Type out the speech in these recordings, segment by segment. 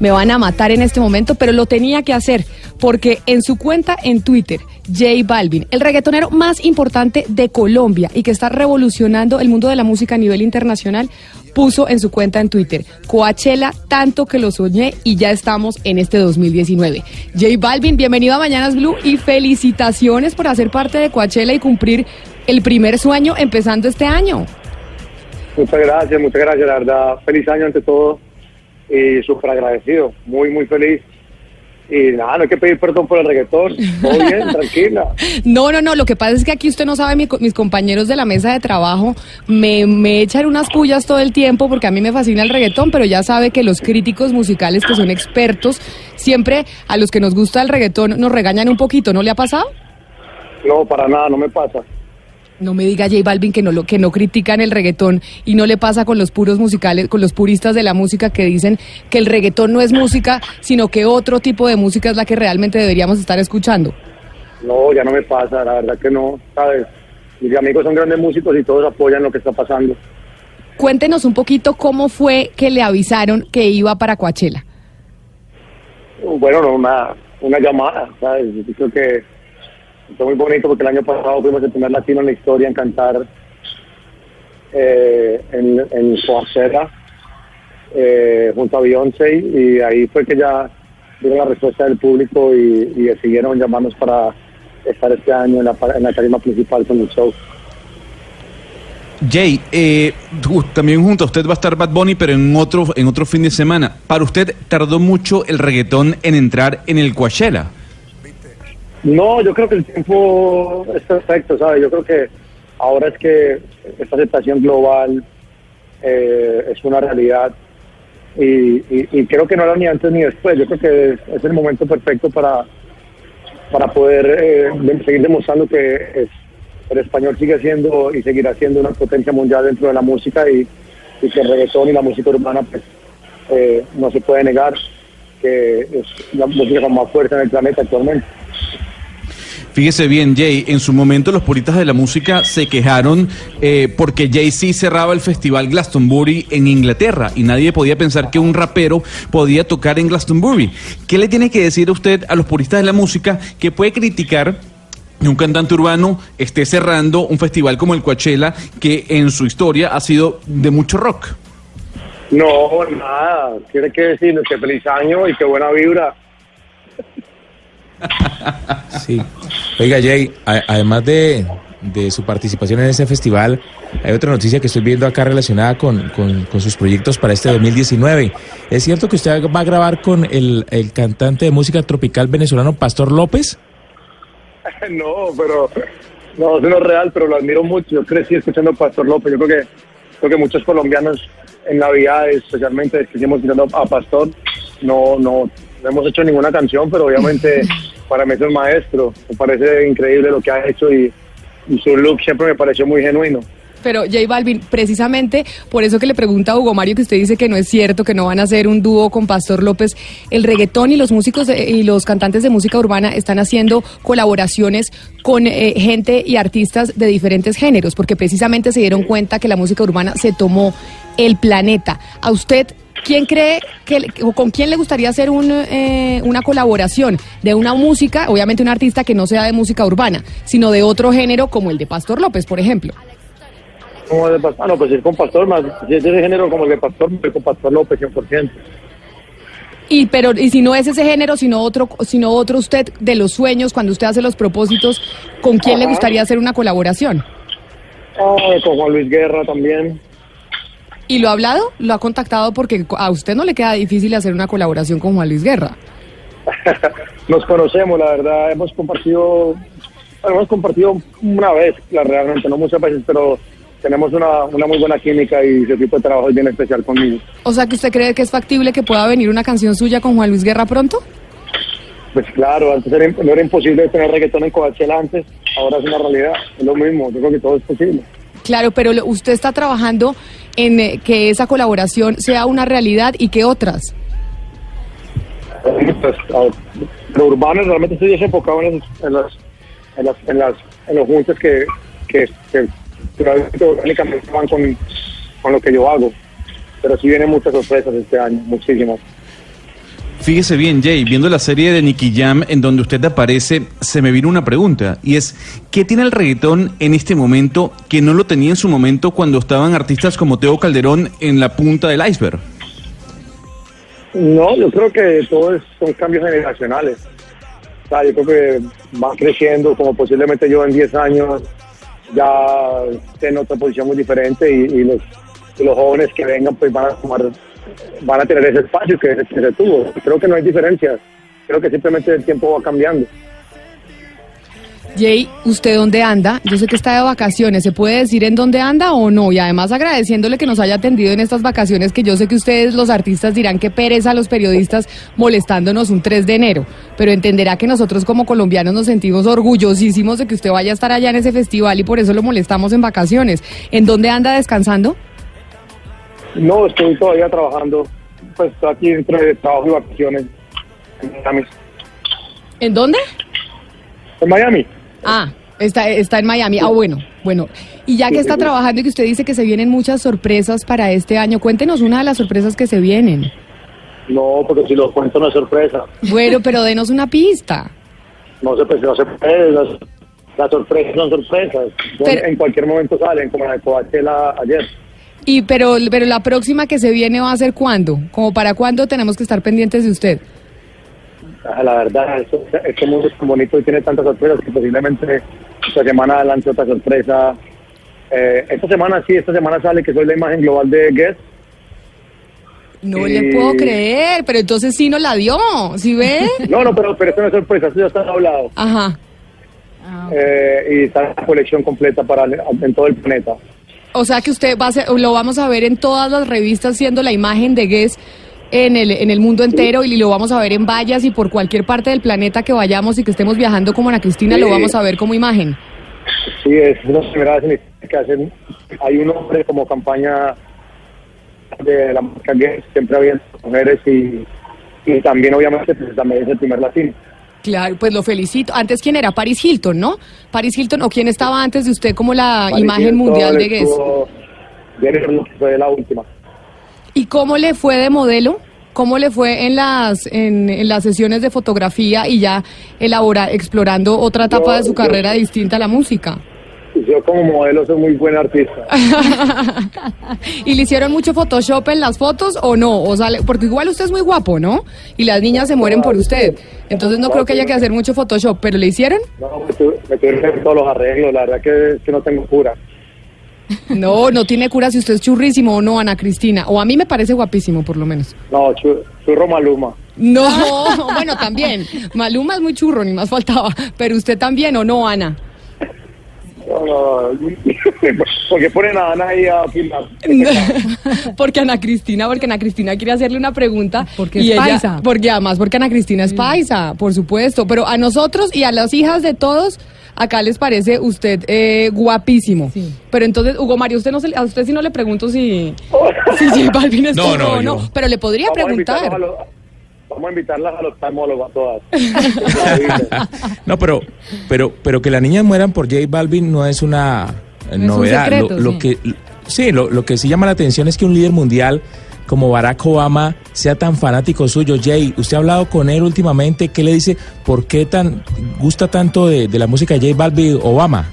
Me van a matar en este momento, pero lo tenía que hacer porque en su cuenta en Twitter, J Balvin, el reggaetonero más importante de Colombia y que está revolucionando el mundo de la música a nivel internacional, puso en su cuenta en Twitter, Coachella, tanto que lo soñé y ya estamos en este 2019. J Balvin, bienvenido a Mañanas Blue y felicitaciones por hacer parte de Coachella y cumplir el primer sueño empezando este año. Muchas gracias, muchas gracias, la verdad. Feliz año ante todo y súper agradecido, muy, muy feliz. Y nada, no hay que pedir perdón por el reggaetón. Todo bien, tranquila. No, no, no. Lo que pasa es que aquí usted no sabe, mi mis compañeros de la mesa de trabajo me, me echan unas pullas todo el tiempo porque a mí me fascina el reggaetón, pero ya sabe que los críticos musicales que son expertos, siempre a los que nos gusta el reggaetón nos regañan un poquito. ¿No le ha pasado? No, para nada, no me pasa. No me diga J Balvin que no lo que no critican el reggaetón y no le pasa con los puros musicales, con los puristas de la música que dicen que el reggaetón no es música, sino que otro tipo de música es la que realmente deberíamos estar escuchando. No, ya no me pasa, la verdad que no, ¿sabes? Mis amigos son grandes músicos y todos apoyan lo que está pasando. Cuéntenos un poquito cómo fue que le avisaron que iba para Coachella. Bueno, no, una, una llamada, ¿sabes? Yo creo que fue muy bonito porque el año pasado fuimos el primer latino en la historia en cantar eh, en, en Coachella eh, junto a Beyoncé y ahí fue que ya vieron la respuesta del público y, y decidieron llamarnos para estar este año en la, en la tarima principal con el show. Jay, eh, también junto a usted va a estar Bad Bunny, pero en otro, en otro fin de semana. Para usted, ¿tardó mucho el reggaetón en entrar en el Coachella? No, yo creo que el tiempo es perfecto, ¿sabes? Yo creo que ahora es que esta aceptación global eh, es una realidad y, y- creo que no era ni antes ni después. Yo creo que es, el momento perfecto para, para poder eh, seguir demostrando que el español sigue siendo y seguirá siendo una potencia mundial dentro de la música y, y que el reggaetón y la música urbana pues, eh, no se puede negar que es la música más fuerza en el planeta actualmente. Fíjese bien, Jay, en su momento los puristas de la música se quejaron eh, porque Jay-Z cerraba el festival Glastonbury en Inglaterra y nadie podía pensar que un rapero podía tocar en Glastonbury. ¿Qué le tiene que decir usted a los puristas de la música que puede criticar que un cantante urbano esté cerrando un festival como el Coachella que en su historia ha sido de mucho rock? No, nada. Tiene que decirnos que feliz año y que buena vibra. Sí. Oiga, Jay, además de, de su participación en ese festival, hay otra noticia que estoy viendo acá relacionada con, con- sus proyectos para este 2019. ¿Es cierto que usted va a grabar con el, el cantante de música tropical venezolano Pastor López? no, pero no, eso no es real, pero lo admiro mucho. Yo crecí escuchando a Pastor López. Yo creo que creo que muchos colombianos en Navidades, especialmente crecimos escuchando a Pastor. No, no, no hemos hecho ninguna canción, pero obviamente para mí es un maestro. Me parece increíble lo que ha hecho y, y su look siempre me pareció muy genuino. Pero J Balvin, precisamente por eso que le pregunta a Hugo Mario que usted dice que no es cierto, que no van a hacer un dúo con Pastor López, el reggaetón y los músicos y los cantantes de música urbana están haciendo colaboraciones con eh, gente y artistas de diferentes géneros, porque precisamente se dieron cuenta que la música urbana se tomó el planeta. ¿A usted quién cree que o con quién le gustaría hacer un, eh, una colaboración de una música, obviamente un artista que no sea de música urbana, sino de otro género como el de Pastor López, por ejemplo? Como de Pastor, no, pues es con Pastor, más, si es de género como el de Pastor, con Pastor López 100%. Y pero y si no es ese género, sino otro, sino otro usted de los sueños cuando usted hace los propósitos, ¿con quién le gustaría hacer una colaboración? Ah, con Juan Luis Guerra también. ¿Y lo ha hablado? ¿Lo ha contactado? Porque a usted no le queda difícil hacer una colaboración con Juan Luis Guerra. Nos conocemos, la verdad, hemos compartido, bueno, hemos compartido una vez, la realmente, no muchas veces, pero tenemos una, una muy buena química y su equipo de trabajo es bien especial conmigo. O sea, que usted cree que es factible que pueda venir una canción suya con Juan Luis Guerra pronto? Pues claro, antes era, no era imposible tener reggaetón en Coachella antes, ahora es una realidad, es lo mismo, yo creo que todo es posible. Claro, pero usted está trabajando en eh, que esa colaboración sea una realidad y que otras. Pues, lo urbano realmente estoy enfocado en, las, en, las, en, las, en los juntos que, que, que realmente orgánicamente van con, con lo que yo hago. Pero sí vienen muchas sorpresas este año, muchísimas. Fíjese bien, Jay, viendo la serie de Nicky Jam en donde usted aparece, se me vino una pregunta y es, ¿qué tiene el reggaetón en este momento que no lo tenía en su momento cuando estaban artistas como Teo Calderón en la punta del iceberg? No, yo creo que todo es- son cambios generacionales. O sea, yo creo que van creciendo, como posiblemente yo en 10 años ya esté en otra posición muy diferente y, los, los jóvenes que vengan pues van a tomar, van a tener ese espacio que, se tuvo. Creo que no hay diferencias. Creo que simplemente el tiempo va cambiando. Jay, ¿usted dónde anda? Yo sé que está de vacaciones. ¿Se puede decir en dónde anda o no? Y además agradeciéndole que nos haya atendido en estas vacaciones, que yo sé que ustedes, los artistas, dirán que pereza a los periodistas molestándonos un 3 de enero. Pero entenderá que nosotros como colombianos nos sentimos orgullosísimos de que usted vaya a estar allá en ese festival y por eso lo molestamos en vacaciones. ¿En dónde anda descansando? No, estoy todavía trabajando, pues estoy aquí entre trabajo y vacaciones en Miami. ¿En dónde? En Miami. Ah, está, está en Miami. Ah, bueno, bueno. Y ya que está trabajando y que usted dice que se vienen muchas sorpresas para este año, cuéntenos una de las sorpresas que se vienen. No, porque si lo cuento no es sorpresa. Bueno, pero denos una pista. No se, pues, no se puede, las, las sorpresas son sorpresas. Pero- en cualquier momento salen, como la de Coachella ayer. Y pero, pero la próxima que se viene va a ser cuándo? ¿Como para cuándo tenemos que estar pendientes de usted? Ah, La verdad, esto- este mundo es tan bonito y tiene tantas sorpresas que posiblemente esta semana lance otra sorpresa. Eh, esta semana sí, esta semana sale que soy la imagen global de Guess. No Y- le puedo creer, pero entonces sí nos la dio, ¿sí ve? No, no, pero, pero esto no es sorpresa, esto ya está hablado. Ajá. Eh, y está la colección completa para en todo el planeta. O sea que usted va a ser, lo vamos a ver en todas las revistas siendo la imagen de Guess en el, en el mundo entero y lo vamos a ver en vallas y por cualquier parte del planeta que vayamos y que estemos viajando como Ana Cristina, Sí. lo vamos a ver como imagen. Sí, es una primera vez que hacen, hay un hombre como campaña de la marca Guess, siempre había mujeres y, y también obviamente pues, también es el primer latino. Claro, pues lo felicito. Antes, ¿quién era? Paris Hilton, ¿no? Paris Hilton, ¿o quién estaba antes de usted como la Paris imagen Hilton mundial de Guess? fue la última. ¿Y cómo le fue de modelo? ¿Cómo le fue en las en, en las sesiones de fotografía y ya elabora, explorando otra etapa Yo- de su yo- carrera distinta a la música? Yo como modelo soy muy buen artista. ¿Y le hicieron mucho Photoshop en las fotos o no? O sale, porque igual usted es muy guapo, ¿no? Y las niñas se mueren por usted. Entonces no creo que haya que hacer mucho Photoshop, pero ¿le hicieron? No, me tuve, me tuve que hacer todos los arreglos, la verdad que, que no tengo cura. No, no tiene cura si usted es churrísimo o no, Ana Cristina. O a mí me parece guapísimo, por lo menos. No, chu- churro Maluma. No, bueno, también. Maluma es muy churro, ni más faltaba. Pero usted también, ¿o no, Ana? Porque ponen a Ana ahí a filmar. porque Ana Cristina, porque Ana Cristina quiere hacerle una pregunta. Porque y es ella- paisa. Porque además, porque Ana Cristina es paisa, por supuesto. Pero a nosotros y a las hijas de todos, acá les parece usted eh, guapísimo. Sí. Pero entonces, Hugo Mario, usted no se, a usted sí no le pregunto si, si J Balvin es No, no, o no. yo- Pero le podría Vamos preguntar. a Vamos a invitarlas a los oftalmólogos a todas. No, pero, pero, pero que las niñas mueran por J Balvin no es una eh, un novedad. secreto, lo, lo sí. que, sí, lo, lo que sí llama la atención es que un líder mundial como Barack Obama sea tan fanático suyo. Jay, usted ha hablado con él últimamente. ¿Qué le dice? ¿Por qué tan gusta tanto de, de la música de J Balvin Obama?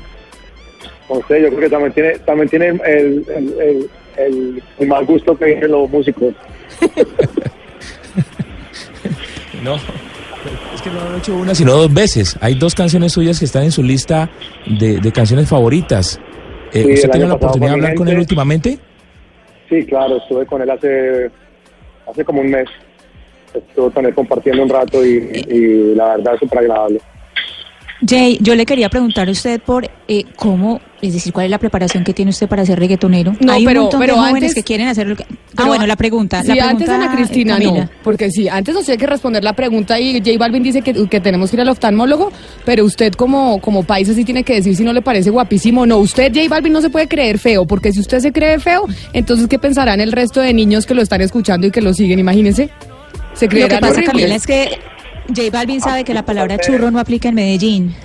No sé, yo creo que también tiene, también tiene el, el, el, el- el mal gusto que tienen los músicos. No. Es que no han hecho una, sino dos veces. Hay dos canciones suyas que están en su lista de, de canciones favoritas. Eh, Sí, ¿Usted tiene la oportunidad de hablar con él últimamente? Sí, claro, estuve con él hace, hace como un mes. Estuve con él compartiendo un rato y, y la verdad es súper agradable. Jay, yo le quería preguntar a usted por eh, cómo es decir, ¿cuál es la preparación que tiene usted para ser reggaetonero? No, Hay un pero- montón pero de jóvenes antes- que quieren hacerlo. Ah, Pero- bueno, la pregunta. Sí, la pregunta, antes Ana Cristina Camila. no, porque sí, antes nos tiene que responder la pregunta y J Balvin dice que, que tenemos que ir al oftalmólogo, pero usted como, como país sí tiene que decir si no le parece guapísimo o no. Usted, J Balvin, no se puede creer feo, porque si usted se cree feo, entonces ¿qué pensarán el resto de niños que lo están escuchando y que lo siguen? Imagínense. Se Lo que creerán pasa. Camila, es que J Balvin sabe que la palabra churro no aplica en Medellín.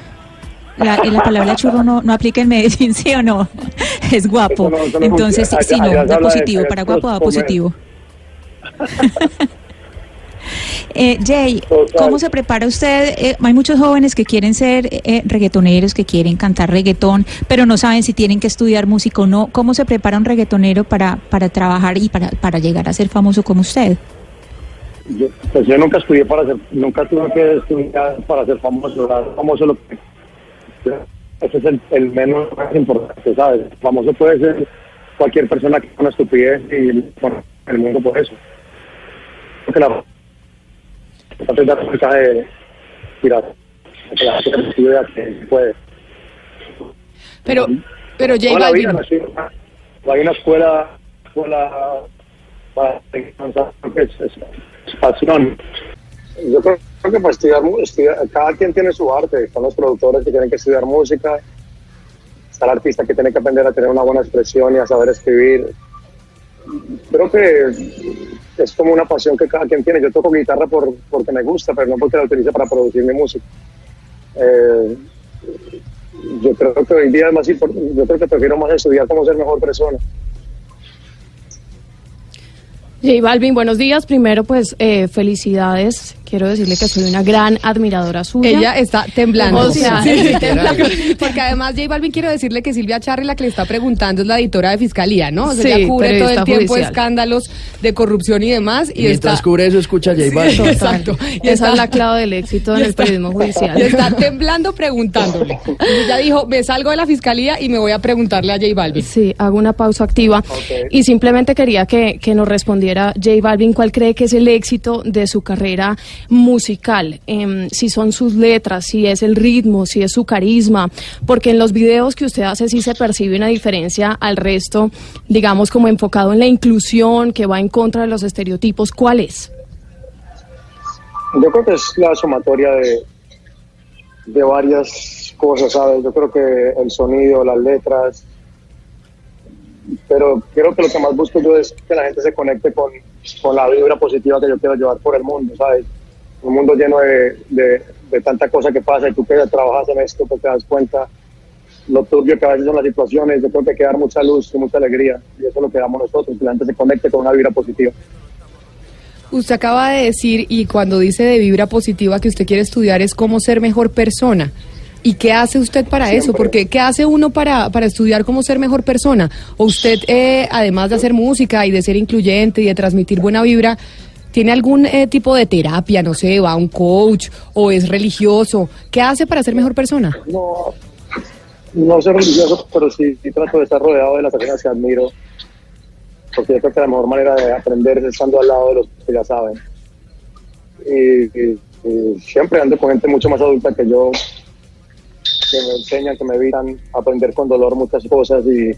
La, y la palabra churro no, no aplica en Medellín, ¿sí o no? Es guapo. No- Entonces, sí, no, da positivo. Para guapo da positivo. Eh, Jay. ¿cómo se prepara usted? Eh, hay muchos jóvenes que quieren ser eh, reggaetoneros, que quieren cantar reggaetón, pero no saben si tienen que estudiar música o no. ¿Cómo se prepara un reggaetonero para, para trabajar y para, para llegar a ser famoso como usted? Yo, pues yo nunca estudié para ser, nunca tuve que estudiar para ser famoso, famoso lo que ese es el, el menos más importante, ¿sabes? Famoso puede ser cualquier persona que haga una estupidez y bueno, el mundo por eso. Porque la es mensaje de tirar, que la gente que puede. Pero, pero J Balvin, hay una escuela, escuela para que es, es, es pasión. Yo creo, creo que para estudiar, mu- estudiar- cada quien tiene su arte. Están los productores que tienen que estudiar música, está el artista que tiene que aprender a tener una buena expresión y a saber escribir. Creo que es como una pasión que cada quien tiene. Yo toco guitarra por, porque me gusta, pero no porque la utilice para producir mi música. Eh, yo creo que hoy día es más importante, yo creo que prefiero más estudiar cómo ser mejor persona. J Balvin, buenos días. Primero, pues, eh, felicidades. Quiero decirle que soy una gran admiradora suya. Ella está temblando. O sea, Sí, sí, temblando. Porque además J Balvin quiero decirle que Silvia Charri la que le está preguntando es la editora de fiscalía, ¿no? O sea, Sí, ella cubre todo el tiempo judicial. escándalos de corrupción y demás y, Y mientras está cubre eso, escucha a J Balvin. Sí, exacto. Y Esa está- es la clave del éxito en y el está- periodismo judicial. Y está temblando preguntándole. Y ella dijo, me salgo de la fiscalía y me voy a preguntarle a J Balvin. Sí, hago una pausa activa y simplemente quería que, que nos respondiera J Balvin cuál cree que es el éxito de su carrera musical, Em, si son sus letras, si es el ritmo, si es su carisma, porque en los videos que usted hace sí se percibe una diferencia al resto, digamos como enfocado en la inclusión, que va en contra de los estereotipos, ¿cuál es? Yo creo que es la sumatoria de, de varias cosas, ¿sabes? Yo creo que el sonido, las letras, pero creo que lo que más busco yo es que la gente se conecte con, con la vibra positiva que yo quiero llevar por el mundo, ¿sabes? Un mundo lleno de, de, de tanta cosa que pasa y tú que trabajas en esto, pues te das cuenta lo turbio que a veces son las situaciones, yo creo que hay que dar mucha luz y mucha alegría y eso es lo que damos nosotros, que la gente se conecte con una vibra positiva. Usted acaba de decir, y cuando dice de vibra positiva que usted quiere estudiar es cómo ser mejor persona. ¿Y qué hace usted para eso? Porque ¿qué hace uno para, para estudiar cómo ser mejor persona? O usted, eh, además de hacer música y de ser incluyente y de transmitir buena vibra, ¿tiene algún eh, tipo de terapia? No sé, va a un coach o es religioso. ¿Qué hace para ser mejor persona? No, no soy religioso, pero sí, sí trato de estar rodeado de las personas que admiro, porque yo creo que la mejor manera de aprender es estando al lado de los que ya saben. Y, y- y siempre ando con gente mucho más adulta que yo, que me enseñan, que me evitan aprender con dolor muchas cosas y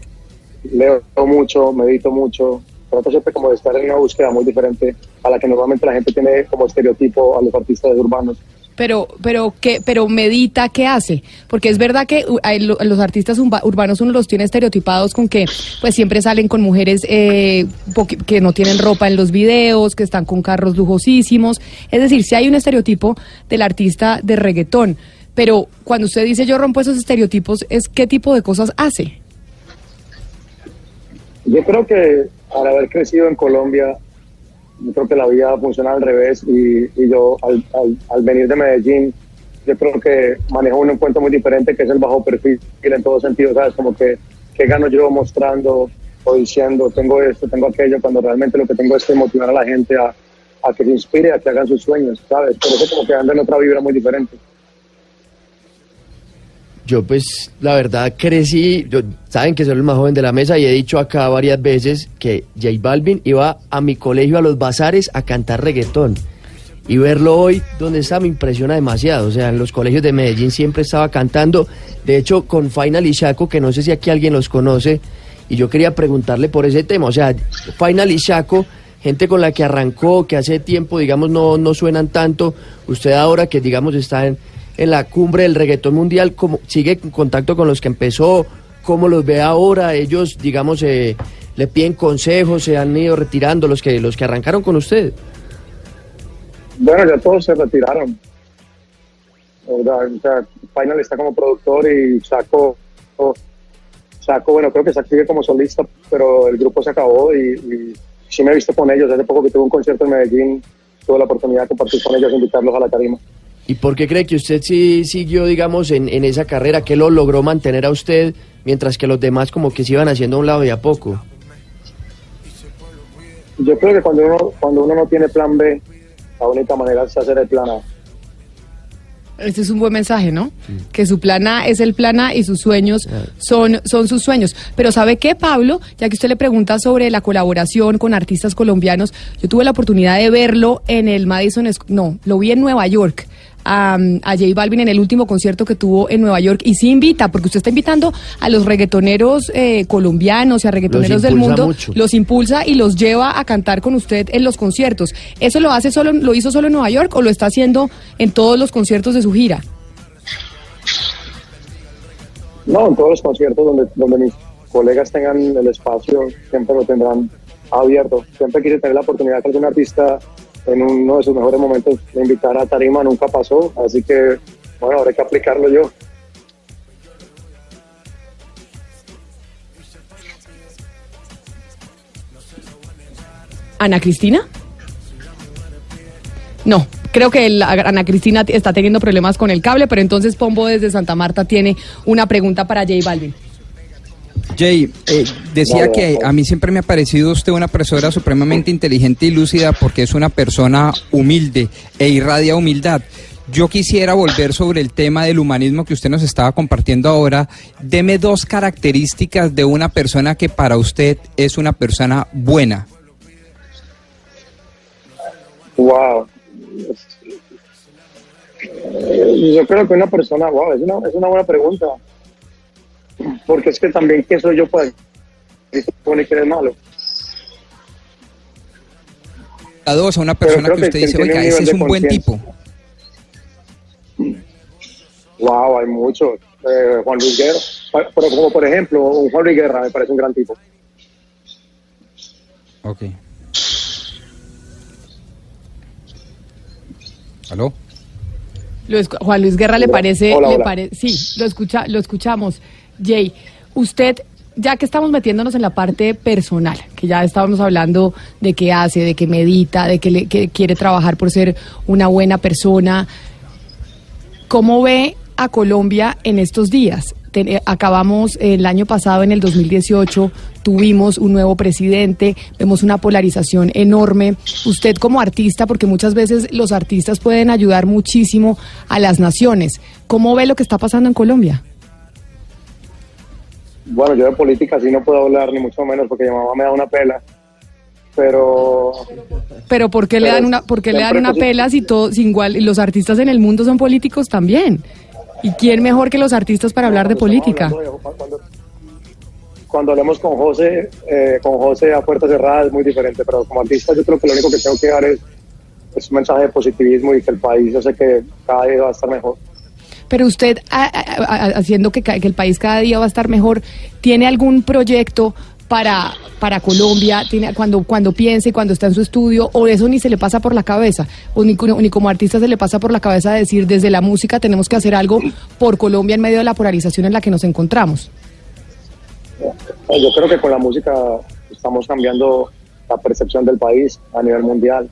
leo mucho, medito mucho. Trato siempre como de estar en una búsqueda muy diferente a la que normalmente la gente tiene como estereotipo a los artistas urbanos. Pero, pero, ¿qué, pero medita, ¿qué hace? Porque es verdad que uh, los artistas urba- urbanos uno los tiene estereotipados con que pues siempre salen con mujeres eh, que no tienen ropa en los videos, que están con carros lujosísimos. Es decir, si hay un estereotipo del artista de reggaetón. Pero cuando usted dice yo rompo esos estereotipos, ¿es qué tipo de cosas hace? Yo creo que al haber crecido en Colombia, yo creo que la vida funciona al revés y, y yo al, al- al venir de Medellín, yo creo que manejo un encuentro muy diferente que es el bajo perfil en todo sentido, ¿sabes? Como que, que gano yo mostrando o diciendo, tengo esto, tengo aquello, cuando realmente lo que tengo es que motivar a la gente a, a que se inspire, a que hagan sus sueños, ¿sabes? Por eso como que ando en otra vibra muy diferente. Yo pues la verdad crecí, yo- saben que soy el más joven de la mesa y he dicho acá varias veces que J Balvin iba a mi colegio a los bazares a cantar reggaetón. y verlo hoy donde está me impresiona demasiado. O sea, en los colegios de Medellín siempre estaba cantando. De hecho, con Final y Chaco, que no sé si aquí alguien los conoce, y yo quería preguntarle por ese tema. O sea, Final y Chaco, gente con la que arrancó, que hace tiempo, digamos, no, no suenan tanto. Usted ahora que, digamos, está en, en la cumbre del reggaetón mundial, ¿cómo, ¿sigue en contacto con los que empezó? ¿Cómo los ve ahora? Ellos, digamos, eh, le piden consejos, se han ido retirando los que, los que arrancaron con usted. Bueno, ya todos se retiraron. O sea, Final está como productor y Chaco, Chaco, bueno, creo que Chaco sigue como solista, pero el grupo se acabó y, y sí me he visto con ellos. Hace poco que tuve un concierto en Medellín, tuve la oportunidad de compartir con ellos, invitarlos a la tarima. ¿Y por qué cree que usted sí siguió, digamos, en, en esa carrera? ¿Qué lo logró mantener a usted mientras que los demás como que se iban haciendo a un lado y a poco? Yo creo que cuando uno, cuando uno no tiene plan B, la única manera es hacer el plan A. Este es un buen mensaje, ¿no? Que su plan A es el plan A y sus sueños son, son sus sueños. Pero ¿sabe qué, Pablo? Ya que usted le pregunta sobre la colaboración con artistas colombianos, yo tuve la oportunidad de verlo en el Madison, no, lo vi en Nueva York. A, a J Balvin en el último concierto que tuvo en Nueva York y sí invita, porque usted está invitando a los reggaetoneros eh, colombianos y a reggaetoneros del mundo, mucho. los impulsa y los lleva a cantar con usted en los conciertos. ¿Eso lo hace solo, lo hizo solo en Nueva York o lo está haciendo en todos los conciertos de su gira? No, en todos los conciertos donde, donde mis colegas tengan el espacio, siempre lo tendrán abierto. Siempre quise tener la oportunidad que algún artista en uno de sus mejores momentos de invitar a Tarima, nunca pasó, así que bueno, habrá que aplicarlo yo. ¿Ana Cristina? No, creo que la- Ana Cristina está teniendo problemas con el cable, pero entonces Pombo desde Santa Marta tiene una pregunta para J Balvin. Jay, eh, decía que a mí siempre me ha parecido usted una persona supremamente inteligente y lúcida porque es una persona humilde e irradia humildad. Yo quisiera volver sobre el tema del humanismo que usted nos estaba compartiendo ahora. Deme dos características de una persona que para usted es una persona buena. Wow. Yo creo que una persona, wow, es una, es una buena pregunta. Porque es que también, ¿quién soy yo para decir que pone que eres malo? La dos, a una persona que que usted dice, oiga, ese es un buen conciencia". tipo. Wow, hay muchos. Eh, Juan Luis Guerra. Pero como por ejemplo, un Juan Luis Guerra me parece un gran tipo. Ok. ¿Aló? Juan Luis Guerra le parece, Hola, le pare- sí, lo escucha, lo escuchamos. Jay, usted, ya que estamos metiéndonos en la parte personal, que ya estábamos hablando de qué hace, de qué medita, de que, quiere trabajar por ser una buena persona, ¿cómo ve a Colombia en estos días? Eh, acabamos el año pasado, en el 2018, tuvimos un nuevo presidente, vemos una polarización enorme. Usted como artista, porque muchas veces los artistas pueden ayudar muchísimo a las naciones, ¿cómo ve lo que está pasando en Colombia? Bueno, yo de política sí no puedo hablar, ni mucho menos, porque mi mamá me da una pela. Pero Pero ¿por qué le dan una, por qué le dan una pela si todo, si igual los artistas en el mundo son políticos también? ¿Y quién mejor que los artistas para hablar de política? de- Cuando, cuando hablemos con José, eh, con José a puerta cerrada es muy diferente, pero como artista yo creo que lo único que tengo que dar es, es un mensaje de positivismo y que el país, yo sé que cada día va a estar mejor. Pero usted, a- haciendo que, el país cada día va a estar mejor, ¿tiene algún proyecto para, para Colombia? ¿Tiene, cuando, cuando piense, cuando está en su estudio, o eso ni se le pasa por la cabeza? ¿O ni, ni como artista se le pasa por la cabeza decir, desde la música tenemos que hacer algo por Colombia en medio de la polarización en la que nos encontramos? Yo creo que con la música estamos cambiando la percepción del país a nivel mundial.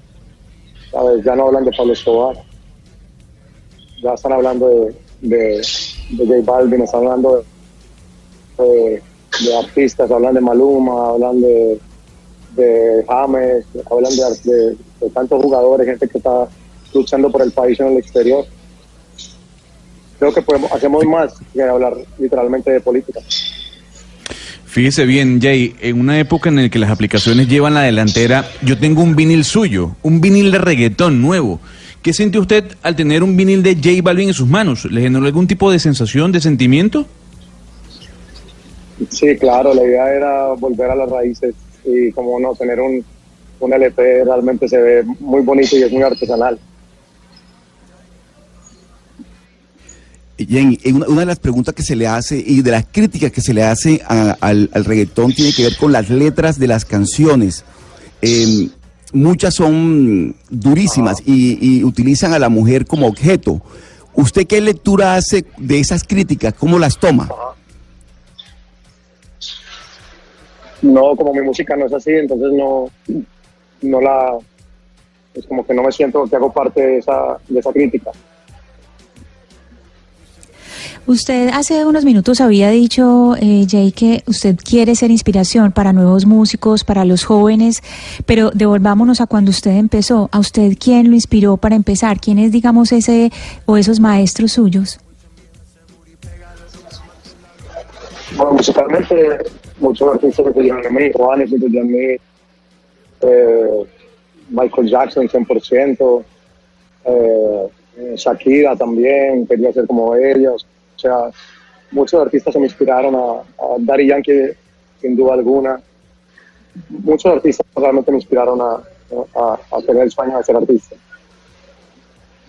¿Sabes? Ya no hablan de Pablo Escobar, ya están hablando de, de, de J Balvin, están hablando de, artistas, hablan de Maluma, hablan de, de James, hablan de, de- de tantos jugadores, gente que está luchando por el país en el exterior. Creo que podemos, hacemos más que hablar literalmente de política. Fíjese bien, Jay, en una época en la que las aplicaciones llevan la delantera, yo tengo un vinil suyo, un vinil de reggaetón nuevo. ¿Qué sintió usted al tener un vinil de J Balvin en sus manos? ¿Le generó algún tipo de sensación, de sentimiento? Sí, claro, la idea era volver a las raíces y como no, tener un, un LP realmente se ve muy bonito y es muy artesanal. Jenny, eh, una, una de las preguntas que se le hace y de las críticas que se le hace a- al, al reggaetón tiene que ver con las letras de las canciones. Eh, muchas son durísimas y, y utilizan a la mujer como objeto. ¿Usted qué lectura hace de esas críticas? ¿Cómo las toma? No, como mi música no es así, entonces no, no la, es como que no me siento que hago parte de esa, de esa crítica. Usted hace unos minutos había dicho, eh, Jay, que usted quiere ser inspiración para nuevos músicos, para los jóvenes, pero devolvámonos a cuando usted empezó. ¿A usted quién lo inspiró para empezar? ¿Quién es, digamos, ese o esos maestros suyos? Bueno, musicalmente, muchos artistas que se a mí, Juanes se a mí, eh, Michael Jackson 100%, eh, Shakira también, quería ser como ellos. O sea, muchos artistas se me inspiraron a, a Daddy Yankee, sin duda alguna. Muchos artistas realmente me inspiraron a, a, a tener el sueño de ser artista.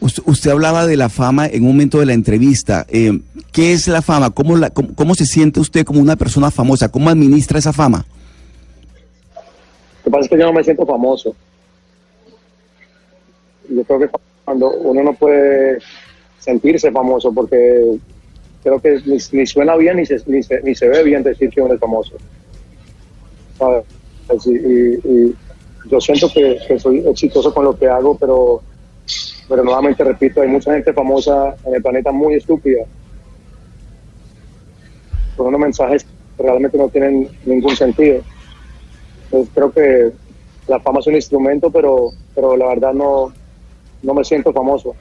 Usted, usted hablaba de la fama en un momento de la entrevista. Eh, ¿Qué es la fama? ¿Cómo, la, cómo, cómo se siente usted como una persona famosa? ¿Cómo administra esa fama? Lo que pasa es que yo no me siento famoso. Yo creo que cuando uno no puede sentirse famoso porque creo que ni, ni suena bien ni se, ni, se, ni se ve bien decir que uno es famoso. Y, y yo siento que, que soy exitoso con lo que hago, pero, pero nuevamente repito, hay mucha gente famosa en el planeta muy estúpida. Con unos mensajes que realmente no tienen ningún sentido. Entonces creo que la fama es un instrumento, pero, pero la verdad no, no me siento famoso.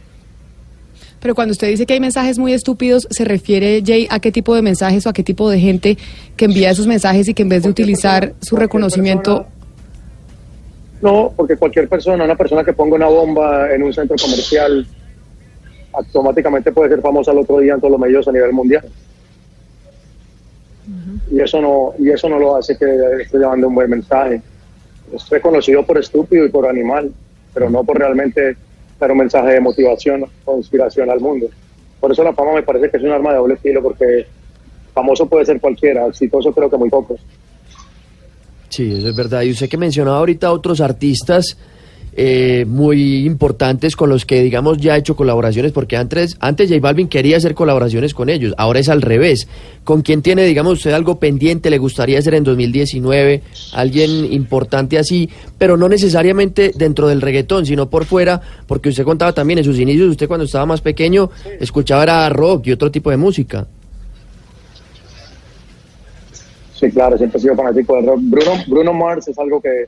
Pero cuando usted dice que hay mensajes muy estúpidos, ¿se refiere, Jay, a qué tipo de mensajes o a qué tipo de gente que envía esos mensajes y que en vez de utilizar su reconocimiento... No, porque cualquier persona, una persona que ponga una bomba en un centro comercial, automáticamente puede ser famosa al otro día en todos los medios a nivel mundial. Y eso no y eso no lo hace que esté llevando un buen mensaje. Es reconocido por estúpido y por animal, pero no por realmente dar un mensaje de motivación o inspiración al mundo. Por eso la fama me parece que es un arma de doble filo, porque famoso puede ser cualquiera, exitoso creo que muy pocos. Sí, eso es verdad. Y usted que mencionaba ahorita otros artistas eh, muy importantes con los que, digamos, ya ha hecho colaboraciones, porque antes, antes J Balvin quería hacer colaboraciones con ellos, ahora es al revés. ¿Con quién tiene, digamos, usted algo pendiente, le gustaría hacer en 2019? Alguien importante así, pero no necesariamente dentro del reggaetón, sino por fuera, porque usted contaba también en sus inicios, usted cuando estaba más pequeño escuchaba rock y otro tipo de música. Sí, claro, siempre he sido fanático del rock. Bruno, Bruno Mars es algo que,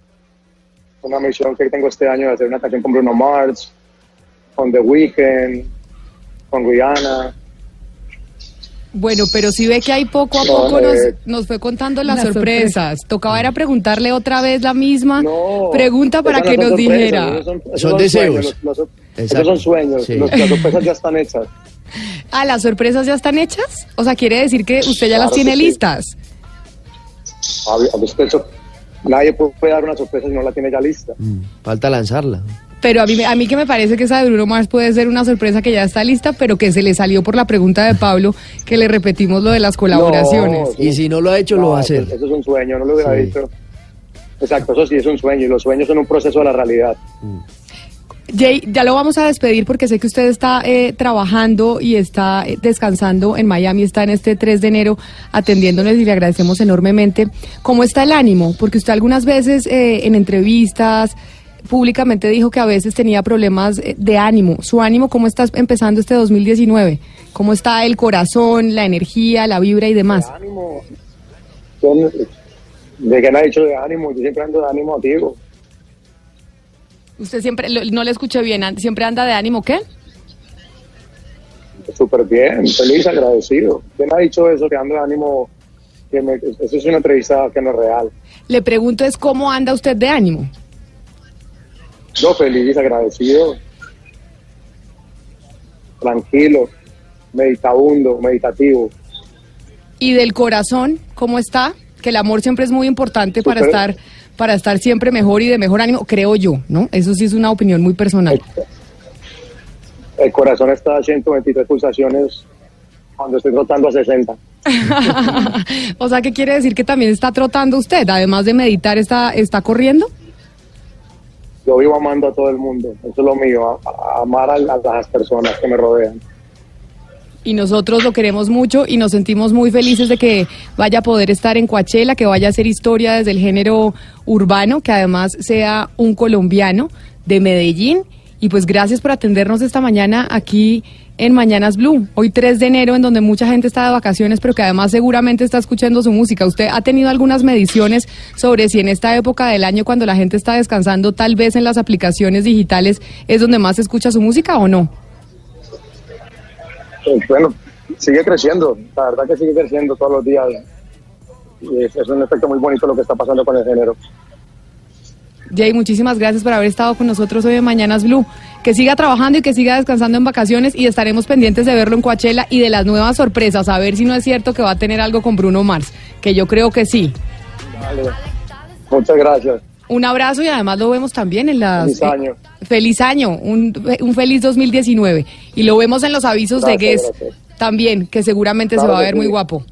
una misión que tengo este año de hacer una canción con Bruno Mars, con The Weeknd, con Rihanna. Bueno, pero si ve que hay poco a No, poco nos, eh, nos fue contando las, Las sorpresas. Tocaba era preguntarle otra vez la misma No, pregunta para que nos sorpresas, dijera. esos Son, esos Son son deseos. sueños, los- esos son sueños. Sí. los- las sorpresas ya están hechas. Ah, ¿las sorpresas ya están hechas? O sea, quiere decir que usted ya las tiene sí. listas. A a nadie puede dar una sorpresa si no la tiene ya lista. Mm, falta lanzarla. Pero a mí, me- a mí que me parece que esa de Bruno Mars puede ser una sorpresa que ya está lista, pero que se le salió por la pregunta de Pablo, que le repetimos lo de las colaboraciones. No, Y si no lo ha hecho, lo va a eso- hacer. Eso, es un sueño, no lo hubiera Sí. dicho. Exacto, eso sí es un sueño y los sueños son un proceso de la realidad. Jay, ya lo vamos a despedir porque sé que usted está eh, trabajando y está eh, descansando en Miami, está en este 3 de enero atendiéndonos y le agradecemos enormemente. ¿Cómo está el ánimo? Porque usted algunas veces eh, en entrevistas públicamente dijo que a veces tenía problemas eh, de ánimo. ¿Su ánimo cómo está empezando este 2019? ¿Cómo está el corazón, la energía, la vibra y demás? ánimo. ¿De qué me ha dicho de ánimo? Yo siempre ando de ánimo activo. Usted siempre, lo- no le escuché bien, siempre anda de ánimo, ¿qué? Súper bien, feliz, agradecido. ¿Quién me ha dicho eso, que ando de ánimo? Que me- eso es una entrevista que no es real. Le pregunto es cómo anda usted de ánimo. Yo feliz, agradecido. tranquilo, meditabundo, meditativo. Y del corazón, ¿cómo está? Que el amor siempre es muy importante para estar para estar siempre mejor y de mejor ánimo, creo yo, ¿no? Eso sí es una opinión muy personal. El corazón está a 123 pulsaciones cuando estoy trotando a 60. o sea, ¿qué quiere decir que también está trotando usted? Además de meditar, está, está corriendo. Yo vivo amando a todo el mundo, eso es lo mío, a- a- amar a, a las personas que me rodean. Y nosotros lo queremos mucho y nos sentimos muy felices de que vaya a poder estar en Coachella, que vaya a hacer historia desde el género urbano, que además sea un colombiano de Medellín. Y pues gracias por atendernos esta mañana aquí en Mañanas Blue, hoy 3 de enero, en donde mucha gente está de vacaciones, pero que además seguramente está escuchando su música. ¿Usted ha tenido algunas mediciones sobre si en esta época del año, cuando la gente está descansando, tal vez en las aplicaciones digitales es donde más se escucha su música o no? Bueno, sigue creciendo, la verdad que sigue creciendo todos los días. Y es, es un efecto muy bonito lo que está pasando con el género. Jay, muchísimas gracias por haber estado con nosotros hoy en Mañanas Blue. Que siga trabajando y que siga descansando en vacaciones y estaremos pendientes de verlo en Coachella y de las nuevas sorpresas, a ver si no es cierto que va a tener algo con Bruno Mars, que yo creo que sí. Vale. Muchas gracias. Un abrazo y además lo vemos también en las... Feliz año. eh, feliz año, un, un feliz 2019. Y lo vemos en los avisos de Guess también, que seguramente se va a ver muy guapo.